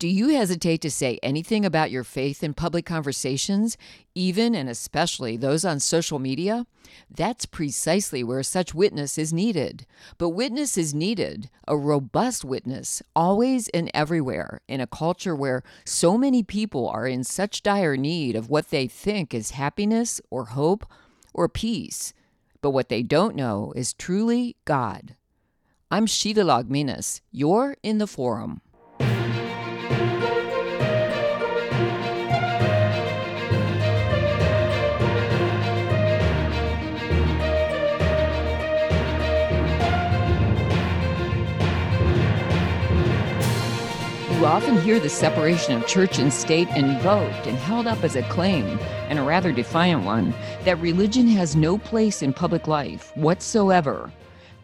Do you hesitate to say anything about your faith in public conversations, even and especially those on social media? That's precisely where such witness is needed. But witness is needed, a robust witness, always and everywhere, in a culture where so many people are in such dire need of what they think is happiness or hope or peace. But what they don't know is truly God. I'm Sheila Liaugminas. You're in the forum. Often hear the separation of church and state invoked and held up as a claim, and a rather defiant one, that religion has no place in public life whatsoever.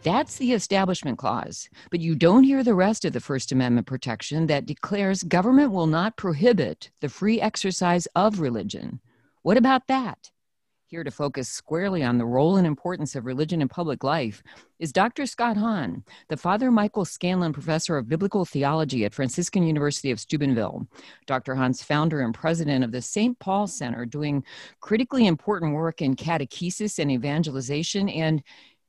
That's the Establishment Clause. But you don't hear the rest of the First Amendment protection that declares government will not prohibit the free exercise of religion. What about that? Here to focus squarely on the role and importance of religion in public life is Dr. Scott Hahn, the Father Michael Scanlon Professor of Biblical Theology at Franciscan University of Steubenville. Dr. Hahn's founder and president of the St. Paul Center, doing critically important work in catechesis and evangelization and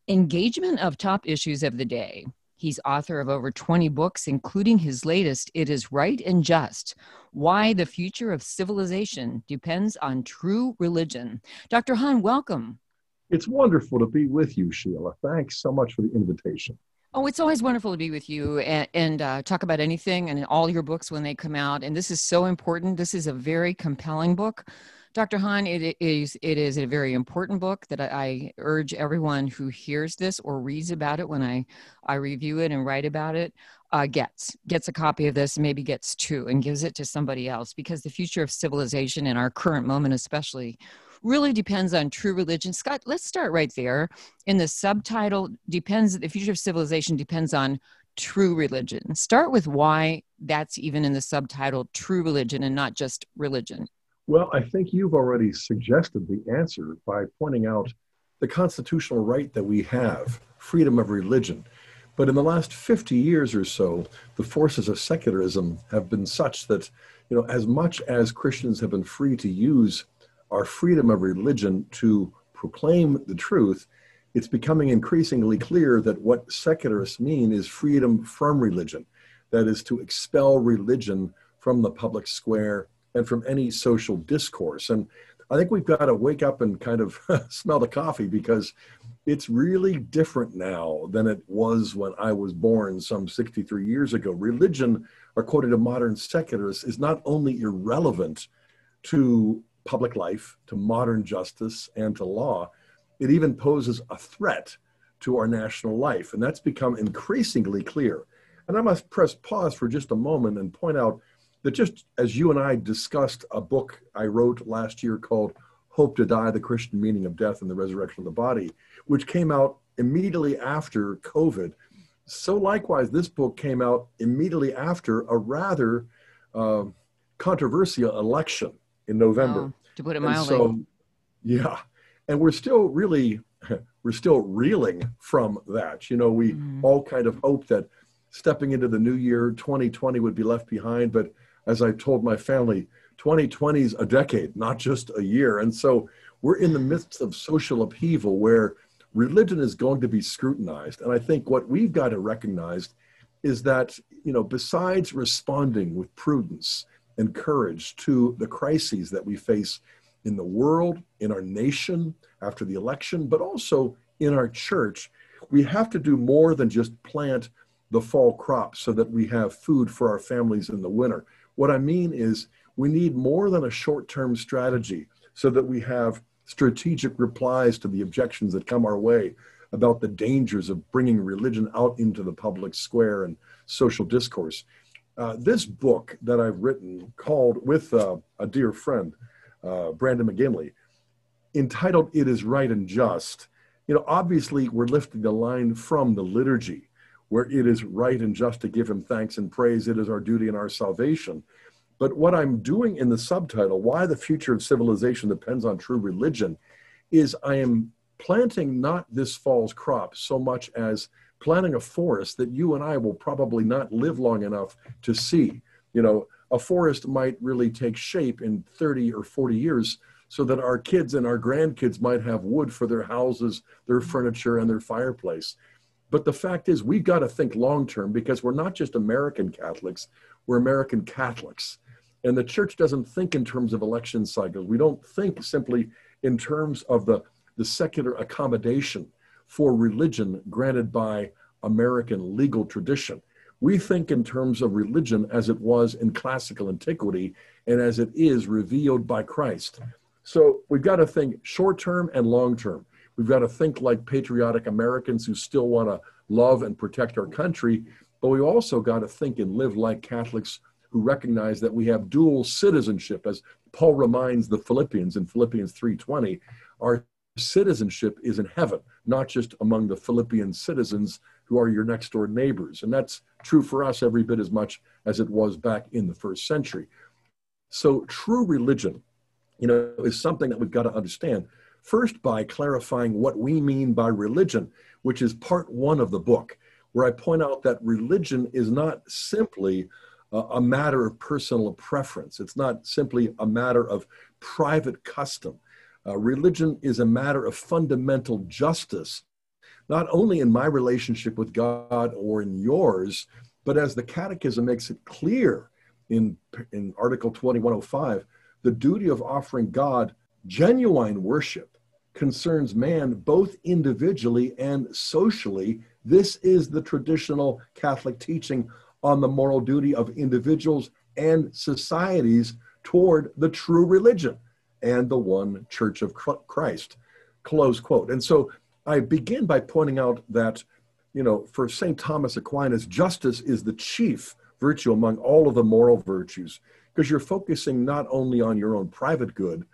engagement of top issues of the day. He's author of over 20 books, including his latest, It Is Right and Just Why the Future of Civilization Depends on True Religion. Dr. Hahn, welcome. It's wonderful to be with you, Sheila. Thanks so much for the invitation. Oh, it's always wonderful to be with you and, and uh, talk about anything and all your books when they come out. And this is so important. This is a very compelling book. Dr. Hahn, it is it is a very important book that I, urge everyone who hears this or reads about it when I I review it and write about it uh, gets gets a copy of this, maybe gets two, and gives it to somebody else because the future of civilization in our current moment, especially, really depends on true religion. Scott, let's start right there. In the subtitle, depends the future of civilization depends on true religion. Start with why that's even in the subtitle, true religion, and not just religion. Well, I think you've already suggested the answer by pointing out the constitutional right that we have, freedom of religion. But in the last 50 years or so, the forces of secularism have been such that, you know, as much as Christians have been free to use our freedom of religion to proclaim the truth, it's becoming increasingly clear that what secularists mean is freedom from religion. That is to expel religion from the public square and from any social discourse. And I think we've got to wake up and kind of smell the coffee because it's really different now than it was when I was born some 63 years ago. Religion, according to modern secularists, is not only irrelevant to public life, to modern justice, and to law, it even poses a threat to our national life. And that's become increasingly clear. And I must press pause for just a moment and point out that just as you and I discussed a book I wrote last year called Hope to Die The Christian Meaning of Death and the Resurrection of the Body, which came out immediately after COVID. So, likewise, this book came out immediately after a rather uh, controversial election in November. Oh, to put it mildly. so, yeah. And we're still really, we're still reeling from that. You know, we mm. all kind of hope that stepping into the new year, 2020 would be left behind. But as I told my family, 2020 is a decade, not just a year. And so we're in the midst of social upheaval where religion is going to be scrutinized. And I think what we've got to recognize is that, you know, besides responding with prudence and courage to the crises that we face in the world, in our nation after the election, but also in our church, we have to do more than just plant the fall crop so that we have food for our families in the winter. What I mean is, we need more than a short term strategy so that we have strategic replies to the objections that come our way about the dangers of bringing religion out into the public square and social discourse. Uh, this book that I've written, called with uh, a dear friend, uh, Brandon McGinley, entitled It Is Right and Just, you know, obviously we're lifting the line from the liturgy where it is right and just to give him thanks and praise. It is our duty and our salvation. But what I'm doing in the subtitle, Why the Future of Civilization Depends on True Religion, is I am planting not this fall's crop so much as planting a forest that you and I will probably not live long enough to see. You know, a forest might really take shape in 30 or 40 years so that our kids and our grandkids might have wood for their houses, their furniture, and their fireplace. But the fact is, we've got to think long term because we're not just American Catholics, we're American Catholics. And the church doesn't think in terms of election cycles. We don't think simply in terms of the, the secular accommodation for religion granted by American legal tradition. We think in terms of religion as it was in classical antiquity and as it is revealed by Christ. So we've got to think short term and long term. We've got to think like patriotic Americans who still want to love and protect our country, but we also got to think and live like Catholics who recognize that we have dual citizenship as Paul reminds the Philippians in Philippians 3:20, our citizenship is in heaven, not just among the Philippian citizens who are your next door neighbors. And that's true for us every bit as much as it was back in the first century. So true religion, you know, is something that we've got to understand. First, by clarifying what we mean by religion, which is part one of the book, where I point out that religion is not simply a matter of personal preference. It's not simply a matter of private custom. Uh, religion is a matter of fundamental justice, not only in my relationship with God or in yours, but as the Catechism makes it clear in, in Article 2105, the duty of offering God genuine worship concerns man both individually and socially. This is the traditional Catholic teaching on the moral duty of individuals and societies toward the true religion and the one church of Christ. Close quote. And so I begin by pointing out that, you know, for St. Thomas Aquinas, justice is the chief virtue among all of the moral virtues because you're focusing not only on your own private good,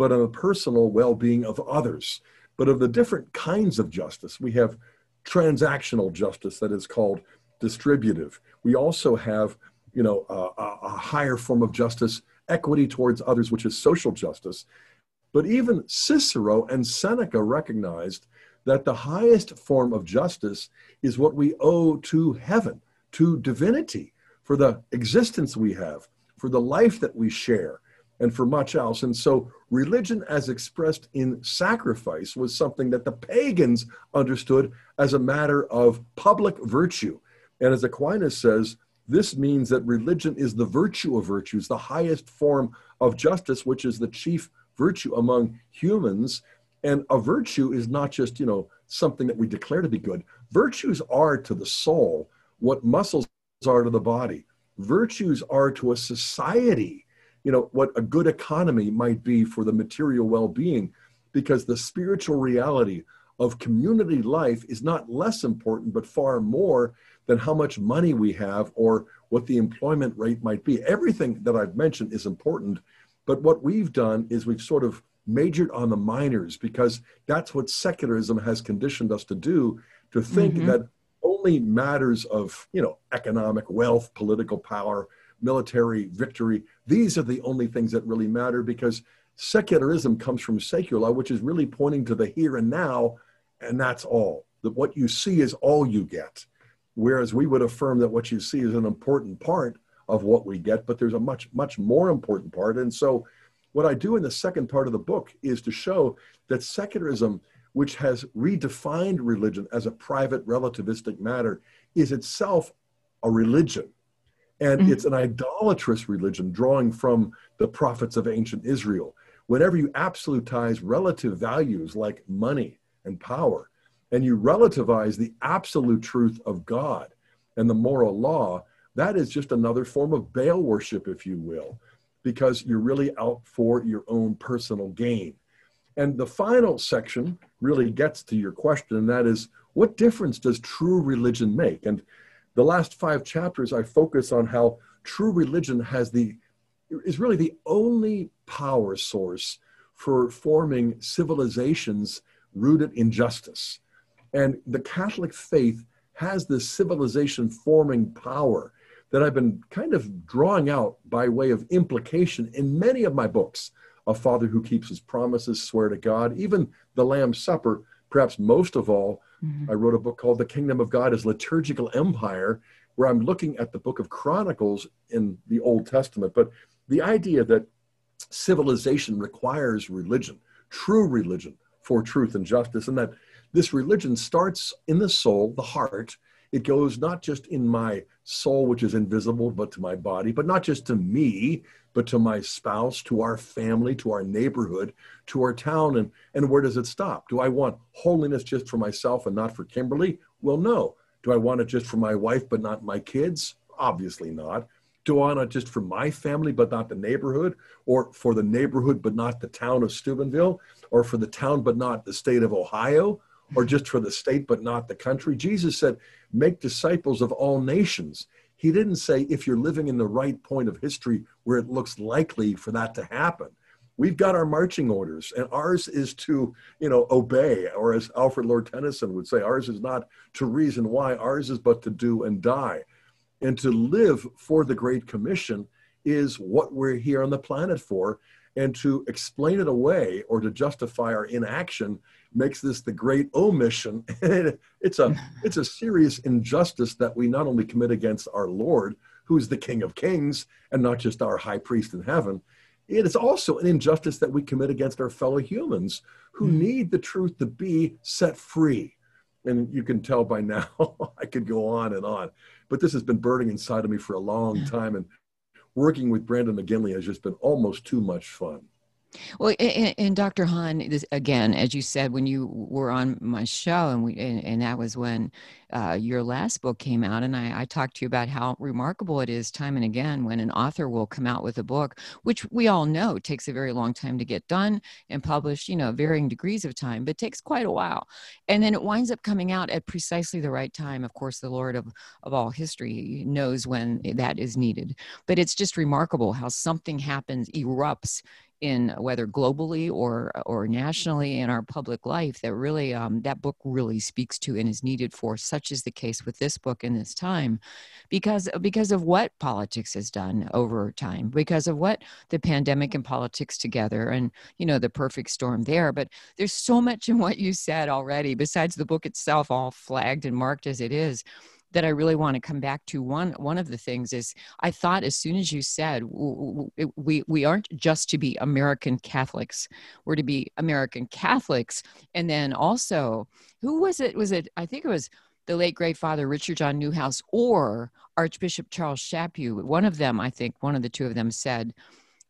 but on the personal well being of others. But of the different kinds of justice, we have transactional justice that is called distributive. We also have, you know, a, a higher form of justice, equity towards others, which is social justice. But even Cicero and Seneca recognized that the highest form of justice is what we owe to heaven, to divinity, for the existence we have, for the life that we share, and for much else. And so, religion as expressed in sacrifice was something that the pagans understood as a matter of public virtue. And as Aquinas says, this means that religion is the virtue of virtues, the highest form of justice, which is the chief virtue among humans. And a virtue is not just, you know, something that we declare to be good. Virtues are to the soul what muscles are to the body. Virtues are to a society, you know, what a good economy might be for the material well being, because the spiritual reality of community life is not less important, but far more than how much money we have or what the employment rate might be. Everything that I've mentioned is important, but what we've done is we've sort of majored on the minors because that's what secularism has conditioned us to do to think mm-hmm. that only matters of you know economic wealth political power military victory. These are the only things that really matter because secularism comes from secula which is really pointing to the here and now and that's all. That what you see is all you get. Whereas we would affirm that what you see is an important part of what we get but there's a much much more important part. And so what I do in the second part of the book is to show that secularism, which has redefined religion as a private relativistic matter, is itself a religion. And mm-hmm. it's an idolatrous religion drawing from the prophets of ancient Israel. Whenever you absolutize relative values like money and power, and you relativize the absolute truth of God and the moral law, that is just another form of Baal worship, if you will because you're really out for your own personal gain. And the final section really gets to your question, and that is what difference does true religion make? And the last five chapters, I focus on how true religion has the is really the only power source for forming civilizations rooted in justice. And the Catholic faith has this civilization forming power that I've been kind of drawing out by way of implication in many of my books. A Father Who Keeps His Promises, Swear to God, even The Lamb's Supper, perhaps most of all, mm-hmm. I wrote a book called The Kingdom of God as Liturgical Empire, where I'm looking at the book of Chronicles in the Old Testament. But the idea that civilization requires religion, true religion for truth and justice, and that this religion starts in the soul, the heart. It goes not just in my soul, which is invisible, but to my body, but not just to me, but to my spouse, to our family, to our neighborhood, to our town. And, and where does it stop? Do I want holiness just for myself and not for Kimberly? Well, no. Do I want it just for my wife, but not my kids? Obviously not. Do I want it just for my family, but not the neighborhood? Or for the neighborhood, but not the town of Steubenville? Or for the town, but not the state of Ohio? Or just for the state, but not the country? Jesus said, make disciples of all nations. He didn't say if you're living in the right point of history where it looks likely for that to happen. We've got our marching orders, and ours is to, you know, obey, or as Alfred Lord Tennyson would say, ours is not to reason why, ours is but to do and die. And to live for the Great Commission is what we're here on the planet for. And to explain it away or to justify our inaction makes this the great omission. it's a it's a serious injustice that we not only commit against our Lord, who's the King of Kings, and not just our high priest in heaven. It is also an injustice that we commit against our fellow humans who mm. need the truth to be set free. And you can tell by now, I could go on and on, but this has been burning inside of me for a long time. And working with Brandon McGinley has just been almost too much fun. Well, and, and Dr. Hahn, this, again, as you said when you were on my show, and we, and, and that was when uh, your last book came out, and I, I, talked to you about how remarkable it is, time and again, when an author will come out with a book, which we all know takes a very long time to get done and published, you know, varying degrees of time, but takes quite a while, and then it winds up coming out at precisely the right time. Of course, the Lord of of all history knows when that is needed, but it's just remarkable how something happens, erupts in whether globally or or nationally in our public life that really um, that book really speaks to and is needed for such is the case with this book in this time because because of what politics has done over time because of what the pandemic and politics together and you know the perfect storm there. But there's so much in what you said already besides the book itself all flagged and marked as it is that I really want to come back to. One one of the things is I thought as soon as you said we we aren't just to be American Catholics, we're to be American Catholics, and then also who was it? Was it I think it was the late great father Richard John Neuhaus or Archbishop Charles Chaput. One of them, I think, one of the two of them said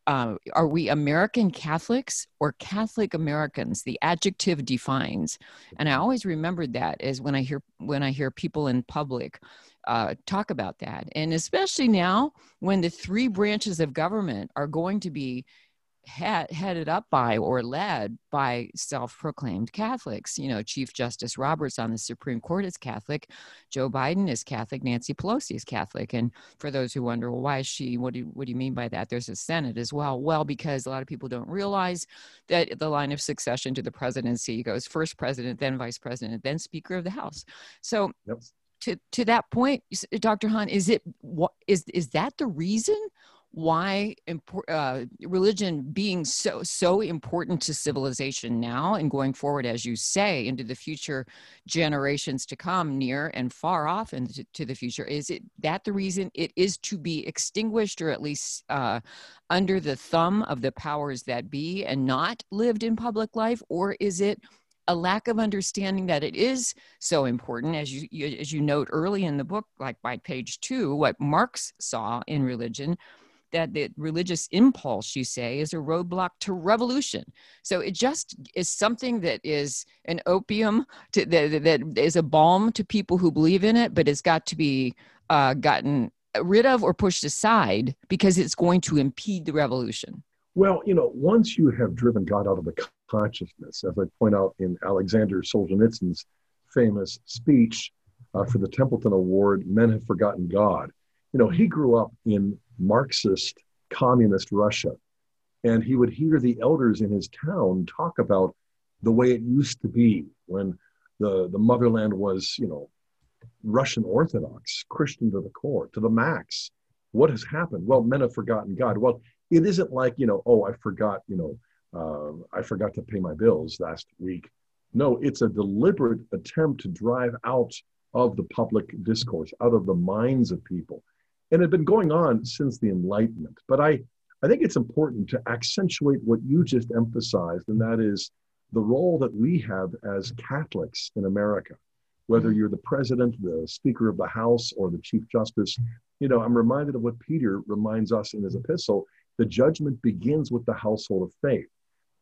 uh, are we American Catholics or Catholic Americans? The adjective defines, and I always remembered that as when I hear when I hear people in public uh, talk about that, and especially now when the three branches of government are going to be headed up by or led by self-proclaimed Catholics. You know, Chief Justice Roberts on the Supreme Court is Catholic, Joe Biden is Catholic, Nancy Pelosi is Catholic. And for those who wonder, well, why is she? What do you, what do you mean by that? There's a Senate as well. Well, because a lot of people don't realize that the line of succession to the presidency goes first president, then vice president, then Speaker of the House. So. Yep. To, to that point, Dr. Hahn, is it what is is that the reason why uh, religion being so so important to civilization now and going forward as you say into the future generations to come near and far off into to the future is it that the reason it is to be extinguished or at least uh, under the thumb of the powers that be and not lived in public life? Or is it a lack of understanding that it is so important as you, as you note early in the book like by page 2 what marx saw in religion that the religious impulse, you say, is a roadblock to revolution. So it just is something that is an opium to, that, that is a balm to people who believe in it, but it's got to be uh, gotten rid of or pushed aside because it's going to impede the revolution. Well, you know, once you have driven God out of the consciousness, as I point out in Alexander Solzhenitsyn's famous speech uh, for the Templeton Award, Men Have Forgotten God. You know, he grew up in Marxist communist Russia. And he would hear the elders in his town talk about the way it used to be when the, the motherland was, you know, Russian Orthodox, Christian to the core, to the max. What has happened? Well, men have forgotten God. Well, it isn't like, you know, oh, I forgot, you know, uh, I forgot to pay my bills last week. No, it's a deliberate attempt to drive out of the public discourse, out of the minds of people. And it had been going on since the Enlightenment. But I, I think it's important to accentuate what you just emphasized, and that is the role that we have as Catholics in America, whether mm-hmm. you're the president, the Speaker of the House, or the Chief Justice. You know, I'm reminded of what Peter reminds us in his epistle the judgment begins with the household of faith.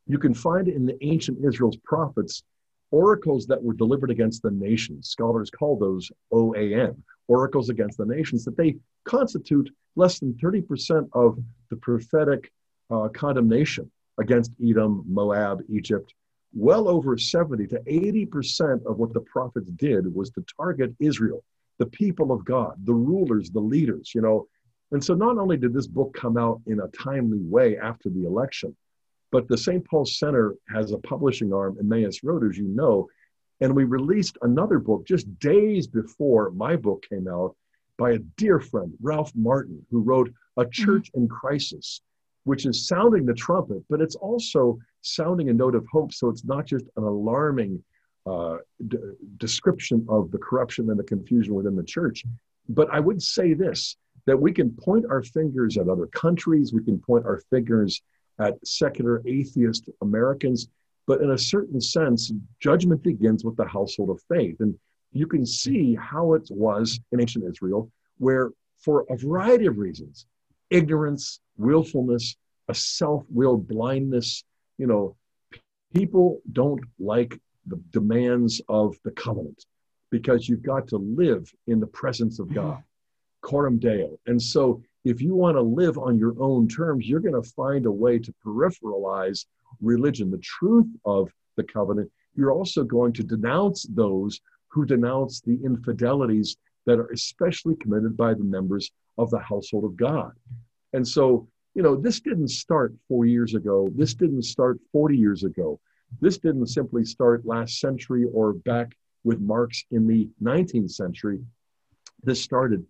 You can find in the ancient Israel's prophets oracles that were delivered against the nations. Scholars call those OAN, oracles against the nations, that they constitute less than 30% of the prophetic uh, condemnation against Edom, Moab, Egypt. Well over 70 to 80% of what the prophets did was to target Israel, the people of God, the rulers, the leaders, you know. And so not only did this book come out in a timely way after the election, but the St. Paul Center has a publishing arm, Emmaus Road, as you know. And we released another book just days before my book came out by a dear friend, Ralph Martin, who wrote A mm-hmm. Church in Crisis, which is sounding the trumpet, but it's also sounding a note of hope. So it's not just an alarming uh, d- description of the corruption and the confusion within the church. But I would say this that we can point our fingers at other countries, we can point our fingers at secular atheist Americans. But in a certain sense, judgment begins with the household of faith. And you can see how it was in ancient Israel, where for a variety of reasons, ignorance, willfulness, a self-willed blindness, you know, people don't like the demands of the covenant because you've got to live in the presence of God, mm-hmm. coram deo. And so if you want to live on your own terms, you're going to find a way to peripheralize religion, the truth of the covenant. You're also going to denounce those who denounce the infidelities that are especially committed by the members of the household of God. And so, you know, this didn't start four years ago. This didn't start 40 years ago. This didn't simply start last century or back with Marx in the 19th century. This started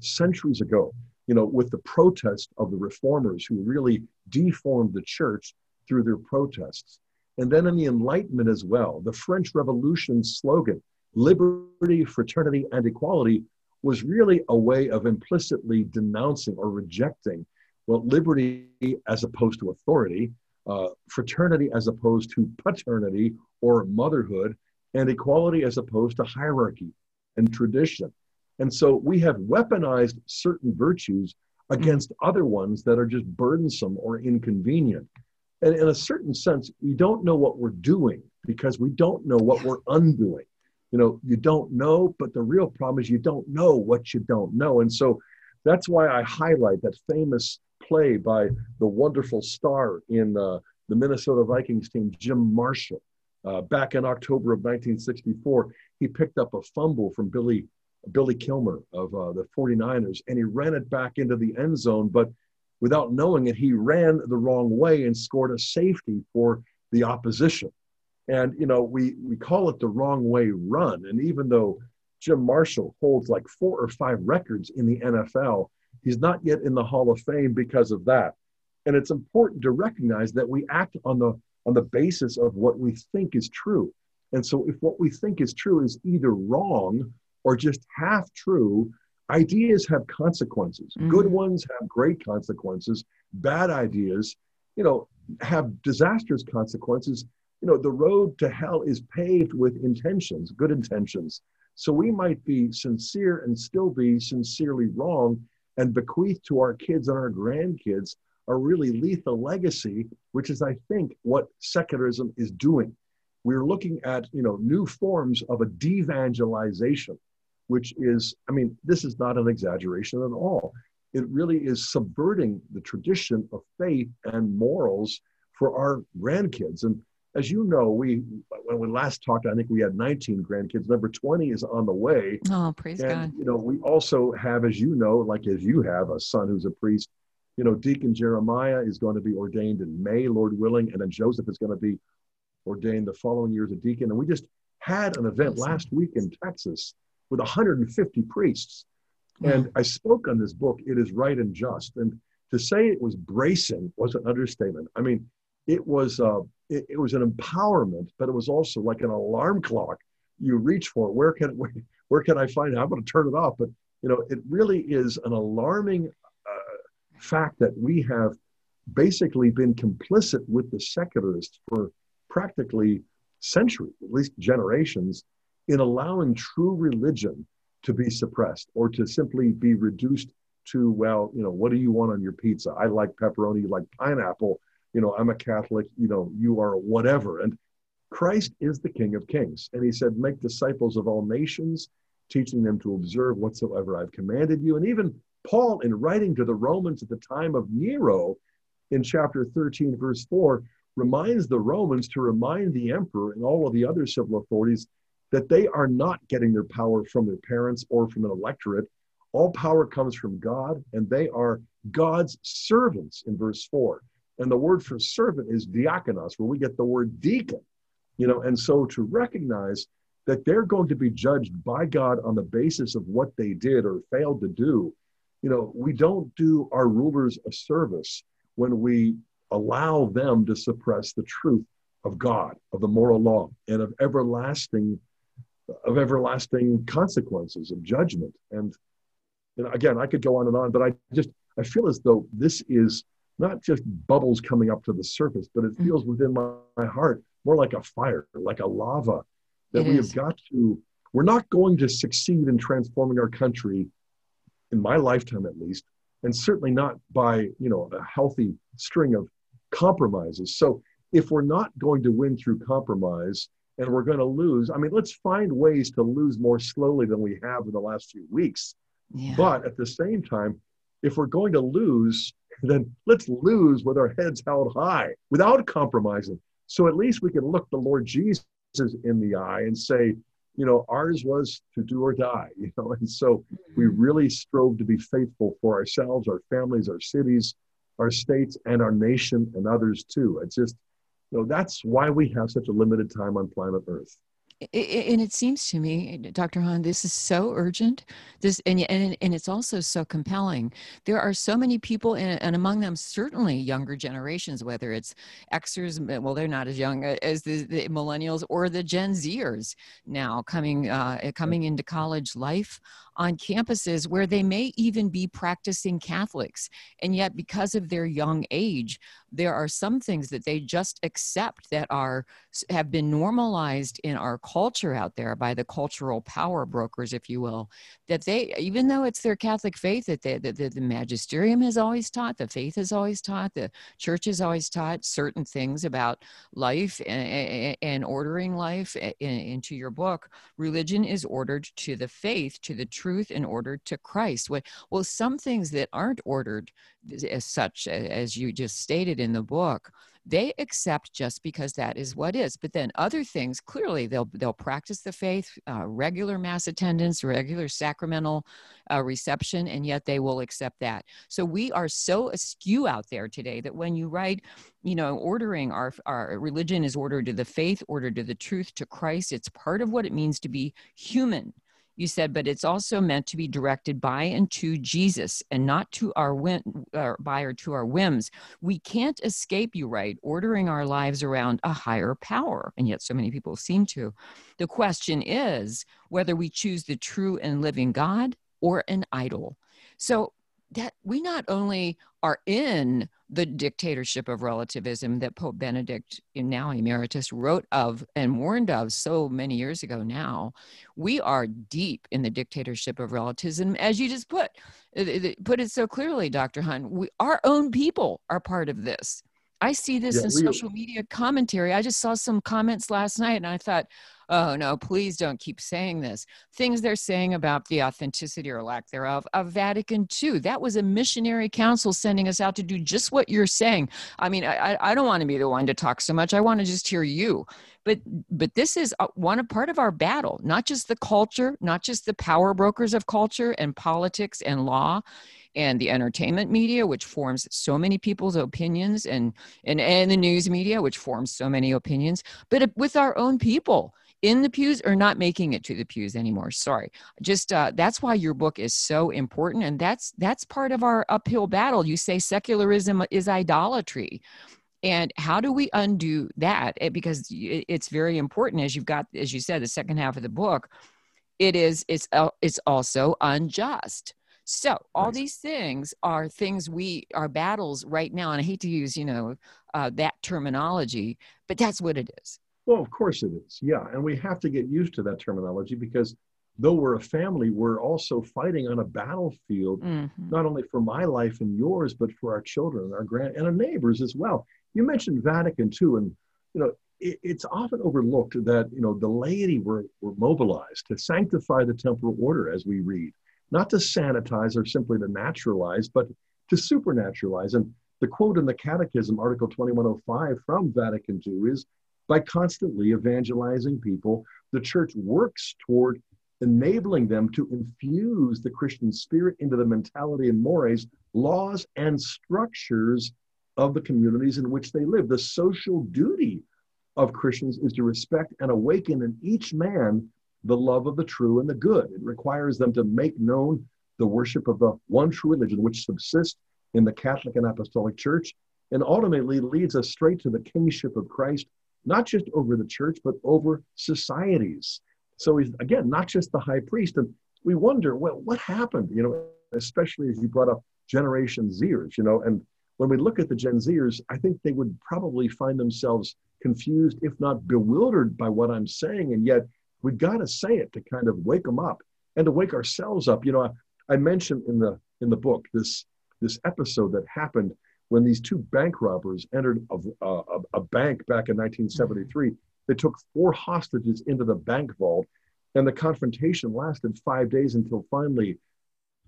centuries ago you know, with the protest of the reformers who really deformed the church through their protests. And then in the Enlightenment as well, the French Revolution slogan, liberty, fraternity, and equality, was really a way of implicitly denouncing or rejecting, well, liberty as opposed to authority, uh, fraternity as opposed to paternity or motherhood, and equality as opposed to hierarchy and tradition. And so we have weaponized certain virtues against mm-hmm. other ones that are just burdensome or inconvenient. And in a certain sense, we don't know what we're doing because we don't know what we're undoing. You know, you don't know, but the real problem is you don't know what you don't know. And so that's why I highlight that famous play by the wonderful star in uh, the Minnesota Vikings team, Jim Marshall. Uh, back in October of 1964, he picked up a fumble from Billy Billy Kilmer of uh, the 49ers, and he ran it back into the end zone. But without knowing it, he ran the wrong way and scored a safety for the opposition. And, you know, we, we call it the wrong way run. And even though Jim Marshall holds like four or five records in the NFL, he's not yet in the Hall of Fame because of that. And it's important to recognize that we act on the on the basis of what we think is true. And so if what we think is true is either wrong or just half true, ideas have consequences. Mm-hmm. Good ones have great consequences. Bad ideas, you know, have disastrous consequences. You know, the road to hell is paved with intentions, good intentions. So we might be sincere and still be sincerely wrong and bequeath to our kids and our grandkids a really lethal legacy, which is, I think, what secularism is doing. We're looking at, you know, new forms of a devangelization which is, I mean, this is not an exaggeration at all. It really is subverting the tradition of faith and morals for our grandkids. And as you know, we when we last talked, I think we had 19 grandkids. Number 20 is on the way. Oh, praise and, God! You know, we also have, as you know, like as you have, a son who's a priest. You know, Deacon Jeremiah is going to be ordained in May, Lord willing, and then Joseph is going to be ordained the following year as a deacon. And we just had an event last week in Texas with 150 priests. And I spoke on this book, It is Right and Just. And to say it was bracing was an understatement. I mean, it was, uh, it, it, was an empowerment, but it was also like an alarm clock. You reach for. Where can, where, where can I find it? I'm going to turn it off. But, you know, it really is an alarming uh, fact that we have basically been complicit with the secularists for practically centuries, at least generations, in allowing true religion to be suppressed or to simply be reduced to, well, you know, what do you want on your pizza? I like pepperoni, you like pineapple. You know, I'm a Catholic, you know, you are whatever. And Christ is the King of Kings. And he said, Make disciples of all nations, teaching them to observe whatsoever I've commanded you. And even Paul, in writing to the Romans at the time of Nero, in chapter 13, verse 4, reminds the Romans to remind the emperor and all of the other civil authorities that they are not getting their power from their parents or from an electorate. All power comes from God, and they are God's servants in verse 4. And the word for servant is diakonos, where we get the word deacon. You know, and so to recognize that they're going to be judged by God on the basis of what they did or failed to do, you know, we don't do our rulers a service when we allow them to suppress the truth of God, of the moral law, and of everlasting, of everlasting consequences of judgment. And, and again, I could go on and on, but I just I feel as though this is not just bubbles coming up to the surface, but it mm. feels within my, my heart more like a fire, like a lava that it we is. have got to. We're not going to succeed in transforming our country, in my lifetime at least, and certainly not by you know a healthy string of compromises so if we're not going to win through compromise and we're going to lose i mean let's find ways to lose more slowly than we have in the last few weeks yeah. but at the same time if we're going to lose then let's lose with our heads held high without compromising so at least we can look the lord jesus in the eye and say you know, ours was to do or die, you know, and so we mm-hmm. really strove to be faithful for ourselves, our families, our cities, our states, and our nation and others too. It's just, you know, that's why we have such a limited time on planet Earth. And it seems to me dr hahn this is so urgent this and, and, and it's also so compelling. There are so many people and, and among them certainly younger generations whether it's xers well they're not as young as the, the millennials or the gen zers now coming uh, coming into college life on campuses where they may even be practicing Catholics. And yet, because of their young age, there are some things that they just accept that are have been normalized in our culture out there by the cultural power brokers, if you will, that they, even though it's their Catholic faith that, they, that the, the magisterium has always taught, the faith has always taught, the church has always taught certain things about life and, and ordering life eh, into your book. Religion is ordered to the faith, to the truth truth in order to Christ. Well, some things that aren't ordered as such, as you just stated in the book, they accept just because that is what is. But then other things clearly they'll they'll practice the faith uh, regular mass attendance regular sacramental uh, reception and yet they will accept that. So we are so askew out there today that when you write you know ordering our our religion is ordered to the faith ordered to the truth to christ it's part of what it means to be human you said, but it's also meant to be directed by and to Jesus and not to our whim, or by or to our whims. We can't escape, you right, ordering our lives around a higher power, and yet so many people seem to. The question is whether we choose the true and living God or an idol. So that we not only are in the dictatorship of relativism that Pope Benedict, now emeritus, wrote of and warned of so many years ago now. We are deep in the dictatorship of relativism, as you just put uh, put it so clearly, Dr. Hahn. We, our own people are part of this. I see this yeah, in social media commentary. I just saw some comments last night and I thought, oh no, please don't keep saying this. Things they're saying about the authenticity or lack thereof of Vatican II. That was a missionary council sending us out to do just what you're saying. I mean, I, I don't want to be the one to talk so much. I want to just hear you. But but this is uh, one of part of our battle, not just the culture, not just the power brokers of culture and politics and law and the entertainment media which forms so many people's opinions and and, and the news media which forms so many opinions. But with our own people in the pews or not making it to the pews anymore. Sorry. Just uh, that's why your book is so important and that's that's part of our uphill battle. You say secularism is idolatry. And how do we undo that? Because it's very important as you've got as you said the second half of the book it is it's uh, it's also unjust so all these things are things we are battles right now, and I hate to use you know uh, that terminology, but that's what it is. Well, of course it is. Yeah, and we have to get used to that terminology because though we're a family, we're also fighting on a battlefield, mm-hmm. not only for my life and yours, but for our children, our grand, and our neighbors as well. You mentioned Vatican II, and you know it, it's often overlooked that you know the laity were, were mobilized to sanctify the temporal order, as we read not to sanitize or simply to naturalize, but to supernaturalize. And the quote in the Catechism, Article 2105 from Vatican II, is by constantly evangelizing people, the church works toward enabling them to infuse the Christian spirit into the mentality and mores, laws, and structures of the communities in which they live. The social duty of Christians is to respect and awaken in each man the love of the true and the good. It requires them to make known the worship of the one true religion, which subsists in the Catholic and Apostolic Church, and ultimately leads us straight to the kingship of Christ, not just over the church, but over societies. So he's, again, not just the high priest. And we wonder, well, what happened, you know, especially as you brought up Generation Zers, you know, and when we look at the Gen Zers, I think they would probably find themselves confused, if not bewildered by what I'm saying. And yet we've got to say it to kind of wake them up and to wake ourselves up. You know, I, I mentioned in the in the book this this episode that happened when these two bank robbers entered a, a, a bank back in 1973. They took four hostages into the bank vault, and the confrontation lasted five days until finally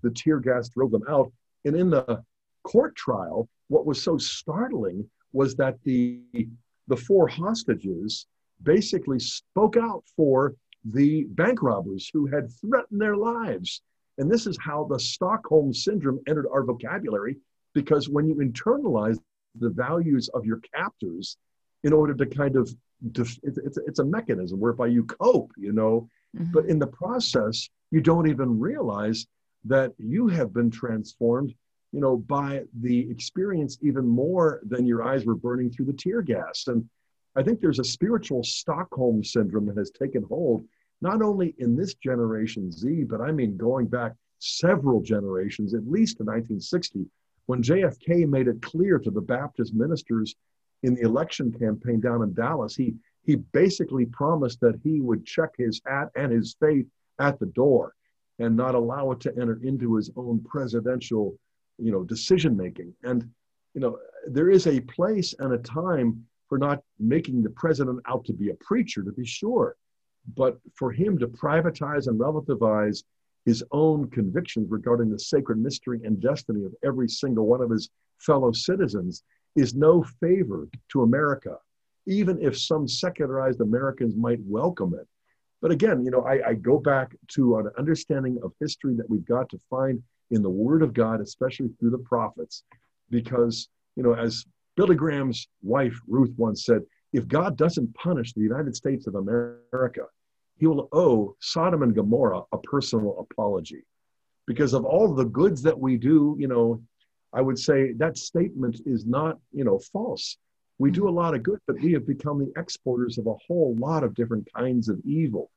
the tear gas drove them out. And in the court trial, what was so startling was that the the four hostages basically spoke out for the bank robbers who had threatened their lives. And this is how the Stockholm syndrome entered our vocabulary, because when you internalize the values of your captors in order to kind of, it's, it's, it's a mechanism whereby you cope, you know, mm-hmm. but in the process, you don't even realize that you have been transformed you know by the experience even more than your eyes were burning through the tear gas and I think there's a spiritual Stockholm syndrome that has taken hold, not only in this generation Z, but I mean going back several generations, at least to 1960, when JFK made it clear to the Baptist ministers in the election campaign down in Dallas, he, he basically promised that he would check his hat and his faith at the door and not allow it to enter into his own presidential you know decision making and you know there is a place and a time for not making the president out to be a preacher, to be sure, but for him to privatize and relativize his own convictions regarding the sacred mystery and destiny of every single one of his fellow citizens is no favor to America, even if some secularized Americans might welcome it. But again, you know, I, I go back to an understanding of history that we've got to find in the Word of God, especially through the prophets, because, you know, as Billy Graham's wife, Ruth, once said, if God doesn't punish the United States of America, he will owe Sodom and Gomorrah a personal apology. Because of all the goods that we do, you know, I would say that statement is not, you know, false. We do a lot of good, but we have become the exporters of a whole lot of different kinds of evil.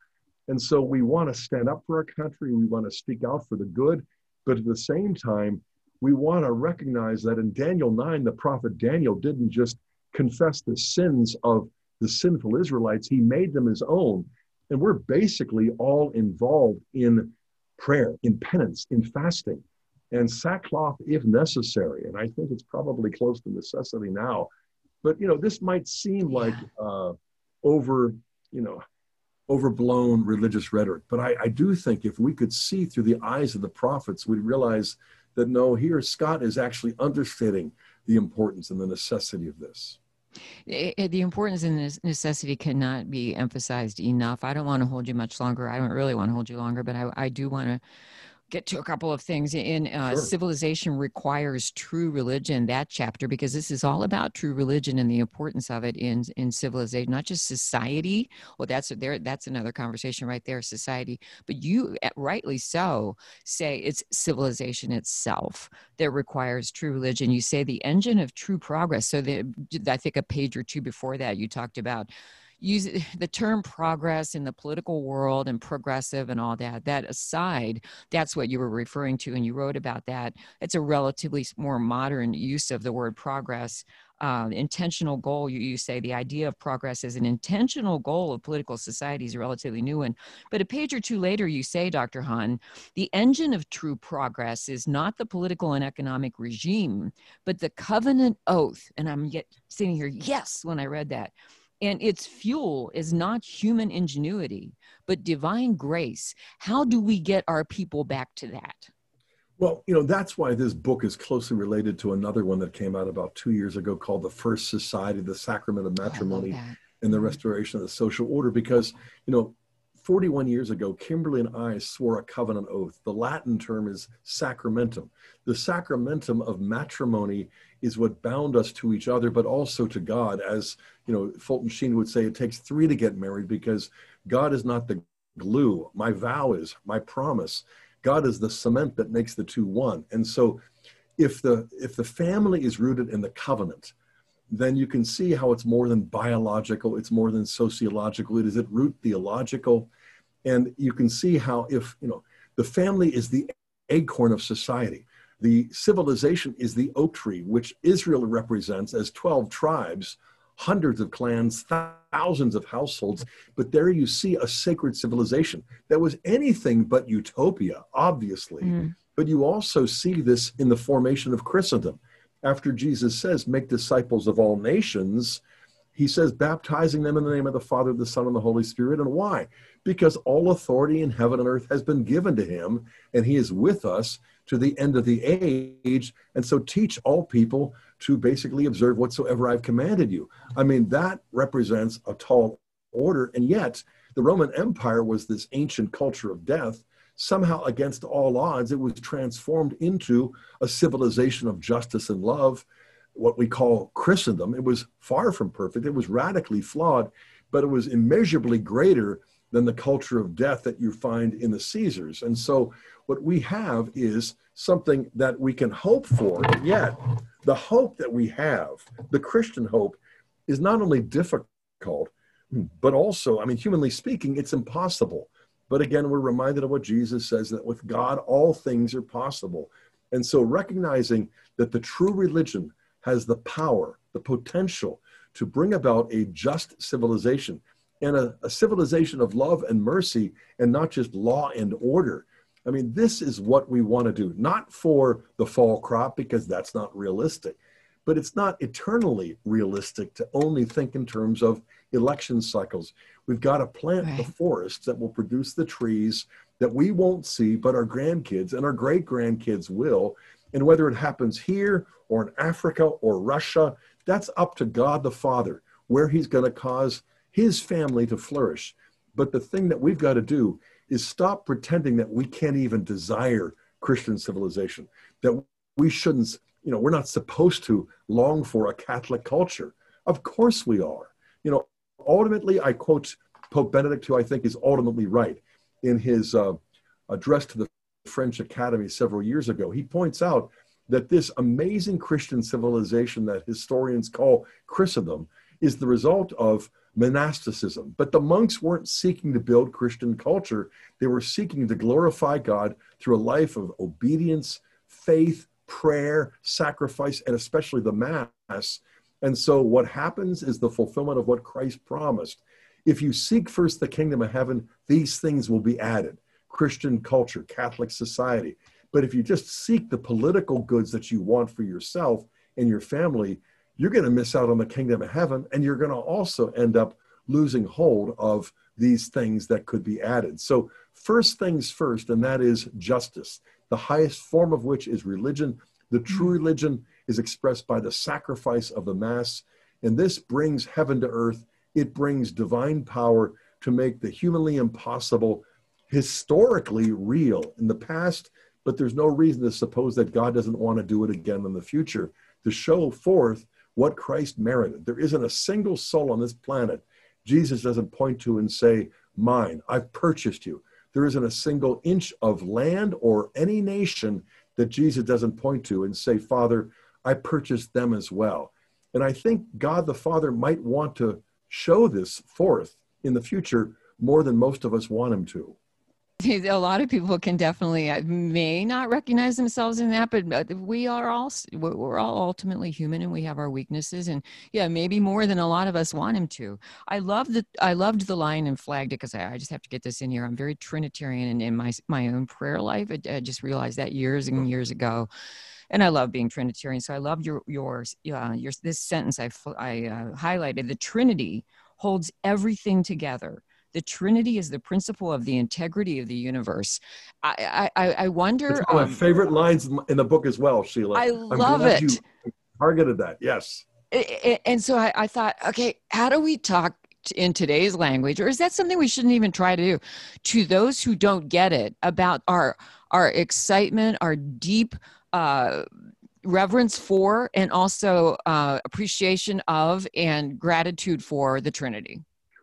And so we want to stand up for our country. We want to speak out for the good. But at the same time, we want to recognize that in Daniel 9, the prophet Daniel didn't just confess the sins of the sinful Israelites, he made them his own. And we're basically all involved in prayer, in penance, in fasting, and sackcloth if necessary. And I think it's probably close to necessity now. But, you know, this might seem like uh, over, you know, overblown religious rhetoric. But I, I do think if we could see through the eyes of the prophets, we'd realize that no, here Scott is actually understating the importance and the necessity of this. Eh, eh, the importance and the necessity cannot be emphasized enough. I don't want to hold you much longer. I don't really want to hold you longer, but I, I do want to get to a couple of things in uh, sure. civilization requires true religion that chapter because this is all about true religion and the importance of it in in civilization not just society. Well that's there that's another conversation right there society. But you eh, rightly so say it's civilization itself that requires true religion. You say the engine of true progress. So the, i think a page or two before that you talked about use the term progress in the political world and progressive and all that that aside that's what you were referring to and you wrote about that. It's a relatively more modern use of the word progress. Uh, intentional goal you, you say the idea of progress is an intentional goal of political society is a relatively new one but a page or two later you say dr hahn the engine of true progress is not the political and economic regime but the covenant oath and i'm yet sitting here yes when i read that and its fuel is not human ingenuity, but divine grace. How do we get our people back to that? Well, you know, that's why this book is closely related to another one that came out about two years ago called The First Society, the Sacrament of Matrimony and the. Restoration of the Social Order. Because, you know, 41 years ago, Kimberly and I swore a covenant oath. The Latin term is sacramentum. The sacramentum of matrimony is what bound us to each other, but also to God. As you know, Fulton Sheen would say, it takes three to get married because God is not the glue. My vow is, my promise. God is the cement that makes the two one. And so if the if the family is rooted in the covenant, then you can see how it's more than biological, it's more than sociological, it is at root theological. And you can see how if, you know, the family is the acorn of society. The civilization is the oak tree, which Israel represents as 12 tribes, hundreds of clans, thousands of households. But there you see a sacred civilization that was anything but utopia, obviously. Mm. But you also see this in the formation of Christendom after Jesus says, Make disciples of all nations, he says, baptizing them in the name of the Father, the Son, and the Holy Spirit. And why? Because all authority in heaven and earth has been given to him, and he is with us to the end of the age. And so teach all people to basically observe whatsoever I've commanded you. I mean, that represents a tall order. And yet, the Roman Empire was this ancient culture of death somehow against all odds, it was transformed into a civilization of justice and love, what we call Christendom. It was far from perfect, it was radically flawed, but it was immeasurably greater than the culture of death that you find in the Caesars. And so, what we have is something that we can hope for, yet the hope that we have, the Christian hope, is not only difficult, but also, I mean, humanly speaking, it's impossible. But again, we're reminded of what Jesus says that with God, all things are possible. And so recognizing that the true religion has the power, the potential to bring about a just civilization and a, a, civilization of love and mercy and not just law and order. I mean, this is what we want to do, not for the fall crop, because that's not realistic, but it's not eternally realistic to only think in terms of election cycles. We've got to plant right. the forests that will produce the trees that we won't see, but our grandkids and our great grandkids will. And whether it happens here or in Africa or Russia, that's up to God the Father, where He's going to cause His family to flourish. But the thing that we've got to do is stop pretending that we can't even desire Christian civilization, that we shouldn't, you know, we're not supposed to long for a Catholic culture. Of course we are. You know, ultimately, I quote Pope Benedict, who I think is ultimately right in his uh, address to the French Academy several years ago. He points out that this amazing Christian civilization that historians call Christendom is the result of monasticism. But the monks weren't seeking to build Christian culture, they were seeking to glorify God through a life of obedience, faith, prayer, sacrifice, and especially the Mass and so what happens is the fulfillment of what Christ promised. If you seek first the kingdom of heaven, these things will be added Christian culture, Catholic society. But if you just seek the political goods that you want for yourself and your family, you're going to miss out on the kingdom of heaven and you're going to also end up losing hold of these things that could be added. So, first things first, and that is justice, the highest form of which is religion. The true mm-hmm. religion is expressed by the sacrifice of the Mass. And this brings heaven to earth. It brings divine power to make the humanly impossible historically real in the past, but there's no reason to suppose that God doesn't want to do it again in the future to show forth what Christ merited. There isn't a single soul on this planet Jesus doesn't point to and say, Mine, I've purchased you. There isn't a single inch of land or any nation that Jesus doesn't point to and say, Father, I purchased them as well. And I think God the Father might want to show this forth in the future more than most of us want him to. a lot of people can definitely uh, may not recognize themselves in that but we are all we're all ultimately human and we have our weaknesses and yeah maybe more than a lot of us want him to i love the i loved the line and flagged it because I, I, just have to get this in here i'm very trinitarian and in my my own prayer life I, I just realized that years and years ago and I love being Trinitarian. So I love your yours uh, your this sentence I I uh, highlighted. The Trinity holds everything together the Trinity is the principle of the integrity of the universe. I I, I wonder. It's one of my um, favorite lines in the book as well, Sheila. I love it. You targeted that, yes. And so I, I thought, okay, how do we talk in today's language, or is that something we shouldn't even try to do? To those who don't get it about our our excitement, our deep. Uh, reverence for and also uh, appreciation of and gratitude for the Trinity.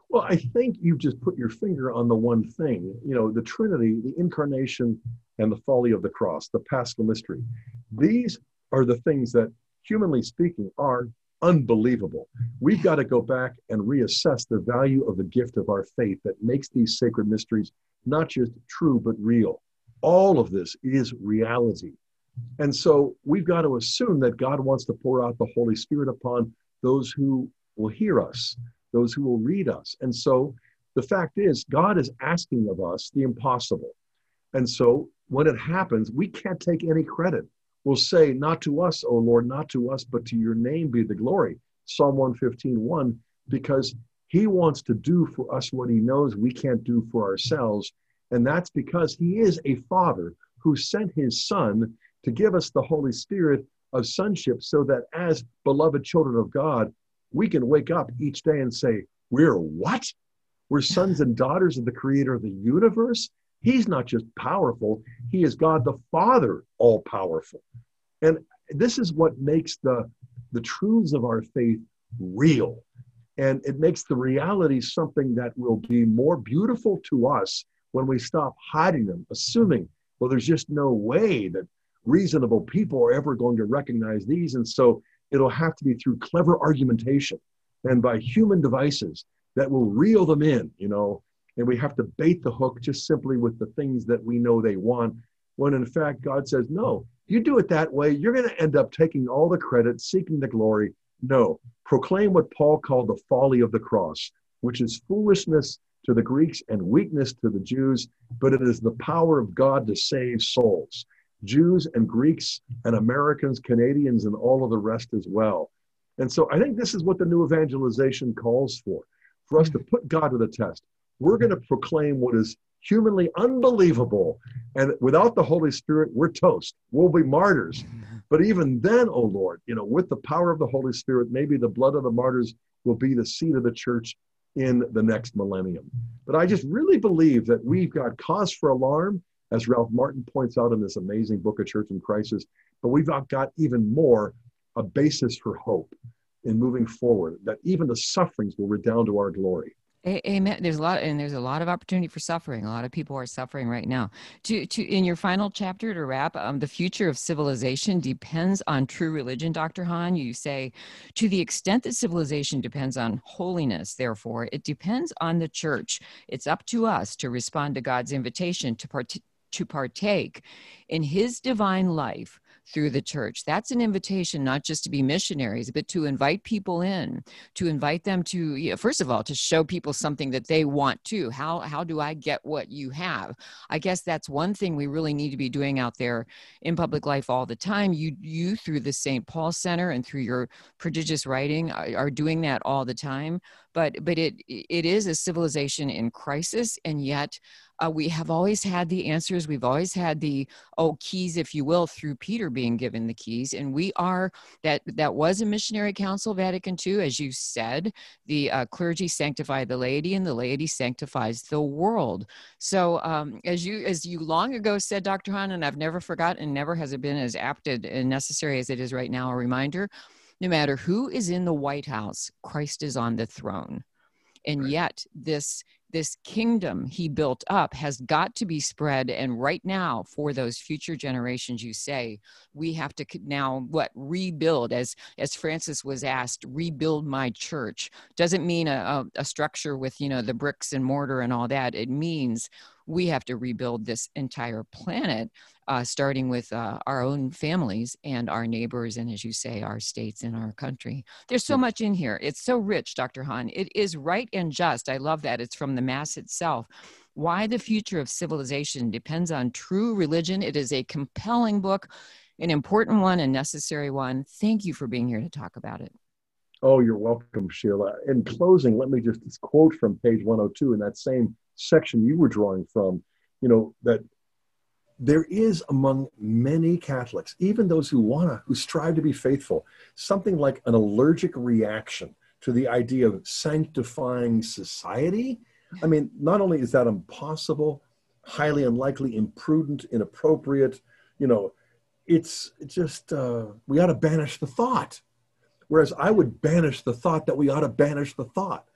Well, I think you've just put your finger on the one thing. You know, the Trinity, the incarnation, and the folly of the cross, the paschal mystery. These are the things that, humanly speaking, are unbelievable. We've got to go back and reassess the value of the gift of our faith that makes these sacred mysteries not just true, but real. All of this is reality. And so we've got to assume that God wants to pour out the Holy Spirit upon those who will hear us, those who will read us. And so the fact is, God is asking of us the impossible. And so when it happens, we can't take any credit. We'll say, Not to us, O Lord, not to us, but to your name be the glory. Psalm 115, 1, because he wants to do for us what he knows we can't do for ourselves. And that's because he is a father who sent his son to give us the Holy Spirit of sonship so that as beloved children of God, we can wake up each day and say, We're what? We're sons and daughters of the creator of the universe. He's not just powerful, He is God the Father, all powerful. And this is what makes the, the truths of our faith real. And it makes the reality something that will be more beautiful to us when we stop hiding them, assuming, well, there's just no way that reasonable people are ever going to recognize these. And so It'll have to be through clever argumentation and by human devices that will reel them in, you know, and we have to bait the hook just simply with the things that we know they want. When in fact, God says, no, you do it that way, you're going to end up taking all the credit, seeking the glory. No, proclaim what Paul called the folly of the cross, which is foolishness to the Greeks and weakness to the Jews, but it is the power of God to save souls. Jews and Greeks and Americans, Canadians, and all of the rest as well. And so I think this is what the new evangelization calls for for us to mm-hmm. put God to the test. We're going to proclaim what is humanly unbelievable. And without the Holy Spirit, we're toast. We'll be martyrs. But even then, oh Lord, you know, with the power of the Holy Spirit, maybe the blood of the martyrs will be the seed of the church in the next millennium. But I just really believe that we've got cause for alarm as Ralph Martin points out in this amazing book of Church in Crisis. But we've got even more a basis for hope in moving forward, that even the sufferings will redound to our glory. Amen. There's a lot, and there's a lot of opportunity for suffering. A lot of people are suffering right now. To, to in your final chapter to wrap, um, the future of civilization depends on true religion. Dr. Hahn, you say, to the extent that civilization depends on holiness, therefore, it depends on the church. It's up to us to respond to God's invitation to part- to partake in his divine life through the church. That's an invitation not just to be missionaries, but to invite people in, to invite them to, you know, first of all, to show people something that they want to. How, how do I get what you have? I guess that's one thing we really need to be doing out there in public life all the time. You, you through the St. Paul Center and through your prodigious writing are, are doing that all the time. But, but it, it is a civilization in crisis, and yet uh, we have always had the answers. We've always had the oh keys, if you will, through Peter being given the keys, and we are that that was a missionary council, Vatican II, as you said. The uh, clergy sanctify the laity, and the laity sanctifies the world. So, um, as you as you long ago said, Dr. Hahn, and I've never forgotten, and never has it been as apt and necessary as it is right now. A reminder: no matter who is in the White House, Christ is on the throne and yet this this kingdom he built up has got to be spread and right now for those future generations you say we have to now what rebuild as as francis was asked rebuild my church doesn't mean a, a, a structure with you know the bricks and mortar and all that it means we have to rebuild this entire planet, uh, starting with uh, our own families and our neighbors, and as you say, our states and our country. There's so much in here. It's so rich, Dr. Hahn. It is right and just. I love that. It's from the Mass itself. Why the Future of Civilization Depends on True Religion. It is a compelling book, an important one, a necessary one. Thank you for being here to talk about it. Oh, you're welcome, Sheila. In closing, let me just quote from page 102 in that same section you were drawing from, you know, that there is among many Catholics, even those who wanna, who strive to be faithful, something like an allergic reaction to the idea of sanctifying society. I mean, not only is that impossible, highly unlikely, imprudent, inappropriate, you know, it's just, uh, we ought to banish the thought. Whereas I would banish the thought that we ought to banish the thought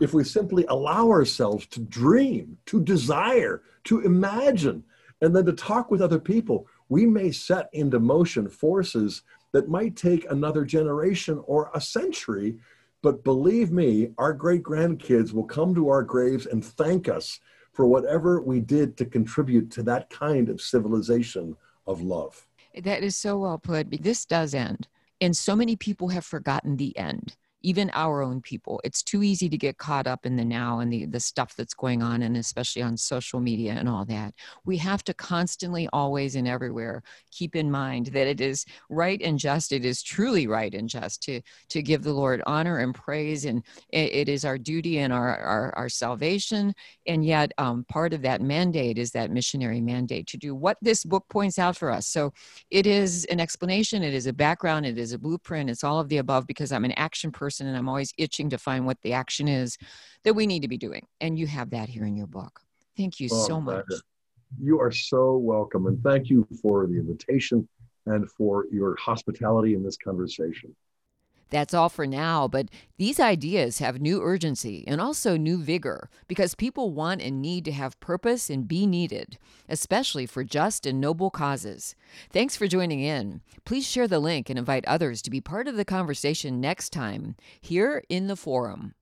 if we simply allow ourselves to dream, to desire, to imagine, and then to talk with other people, we may set into motion forces that might take another generation or a century. But believe me, our great grandkids will come to our graves and thank us for whatever we did to contribute to that kind of civilization of love. That is so well put. This does end. And so many people have forgotten the end even our own people. It's too easy to get caught up in the now and the, the stuff that's going on, and especially on social media and all that. We have to constantly, always, and everywhere keep in mind that it is right and just. It is truly right and just to, to give the Lord honor and praise, and it, it is our duty and our, our, our salvation. And yet, um, part of that mandate is that missionary mandate to do what this book points out for us. So it is an explanation, it is a background, it is a blueprint, it's all of the above because I'm an action person person and I'm always itching to find what the action is that we need to be doing. And you have that here in your book. Thank you oh, so much. You are so welcome. And thank you for the invitation and for your hospitality in this conversation. That's all for now, but these ideas have new urgency and also new vigor because people want and need to have purpose and be needed, especially for just and noble causes. Thanks for joining in. Please share the link and invite others to be part of the conversation next time here in the forum.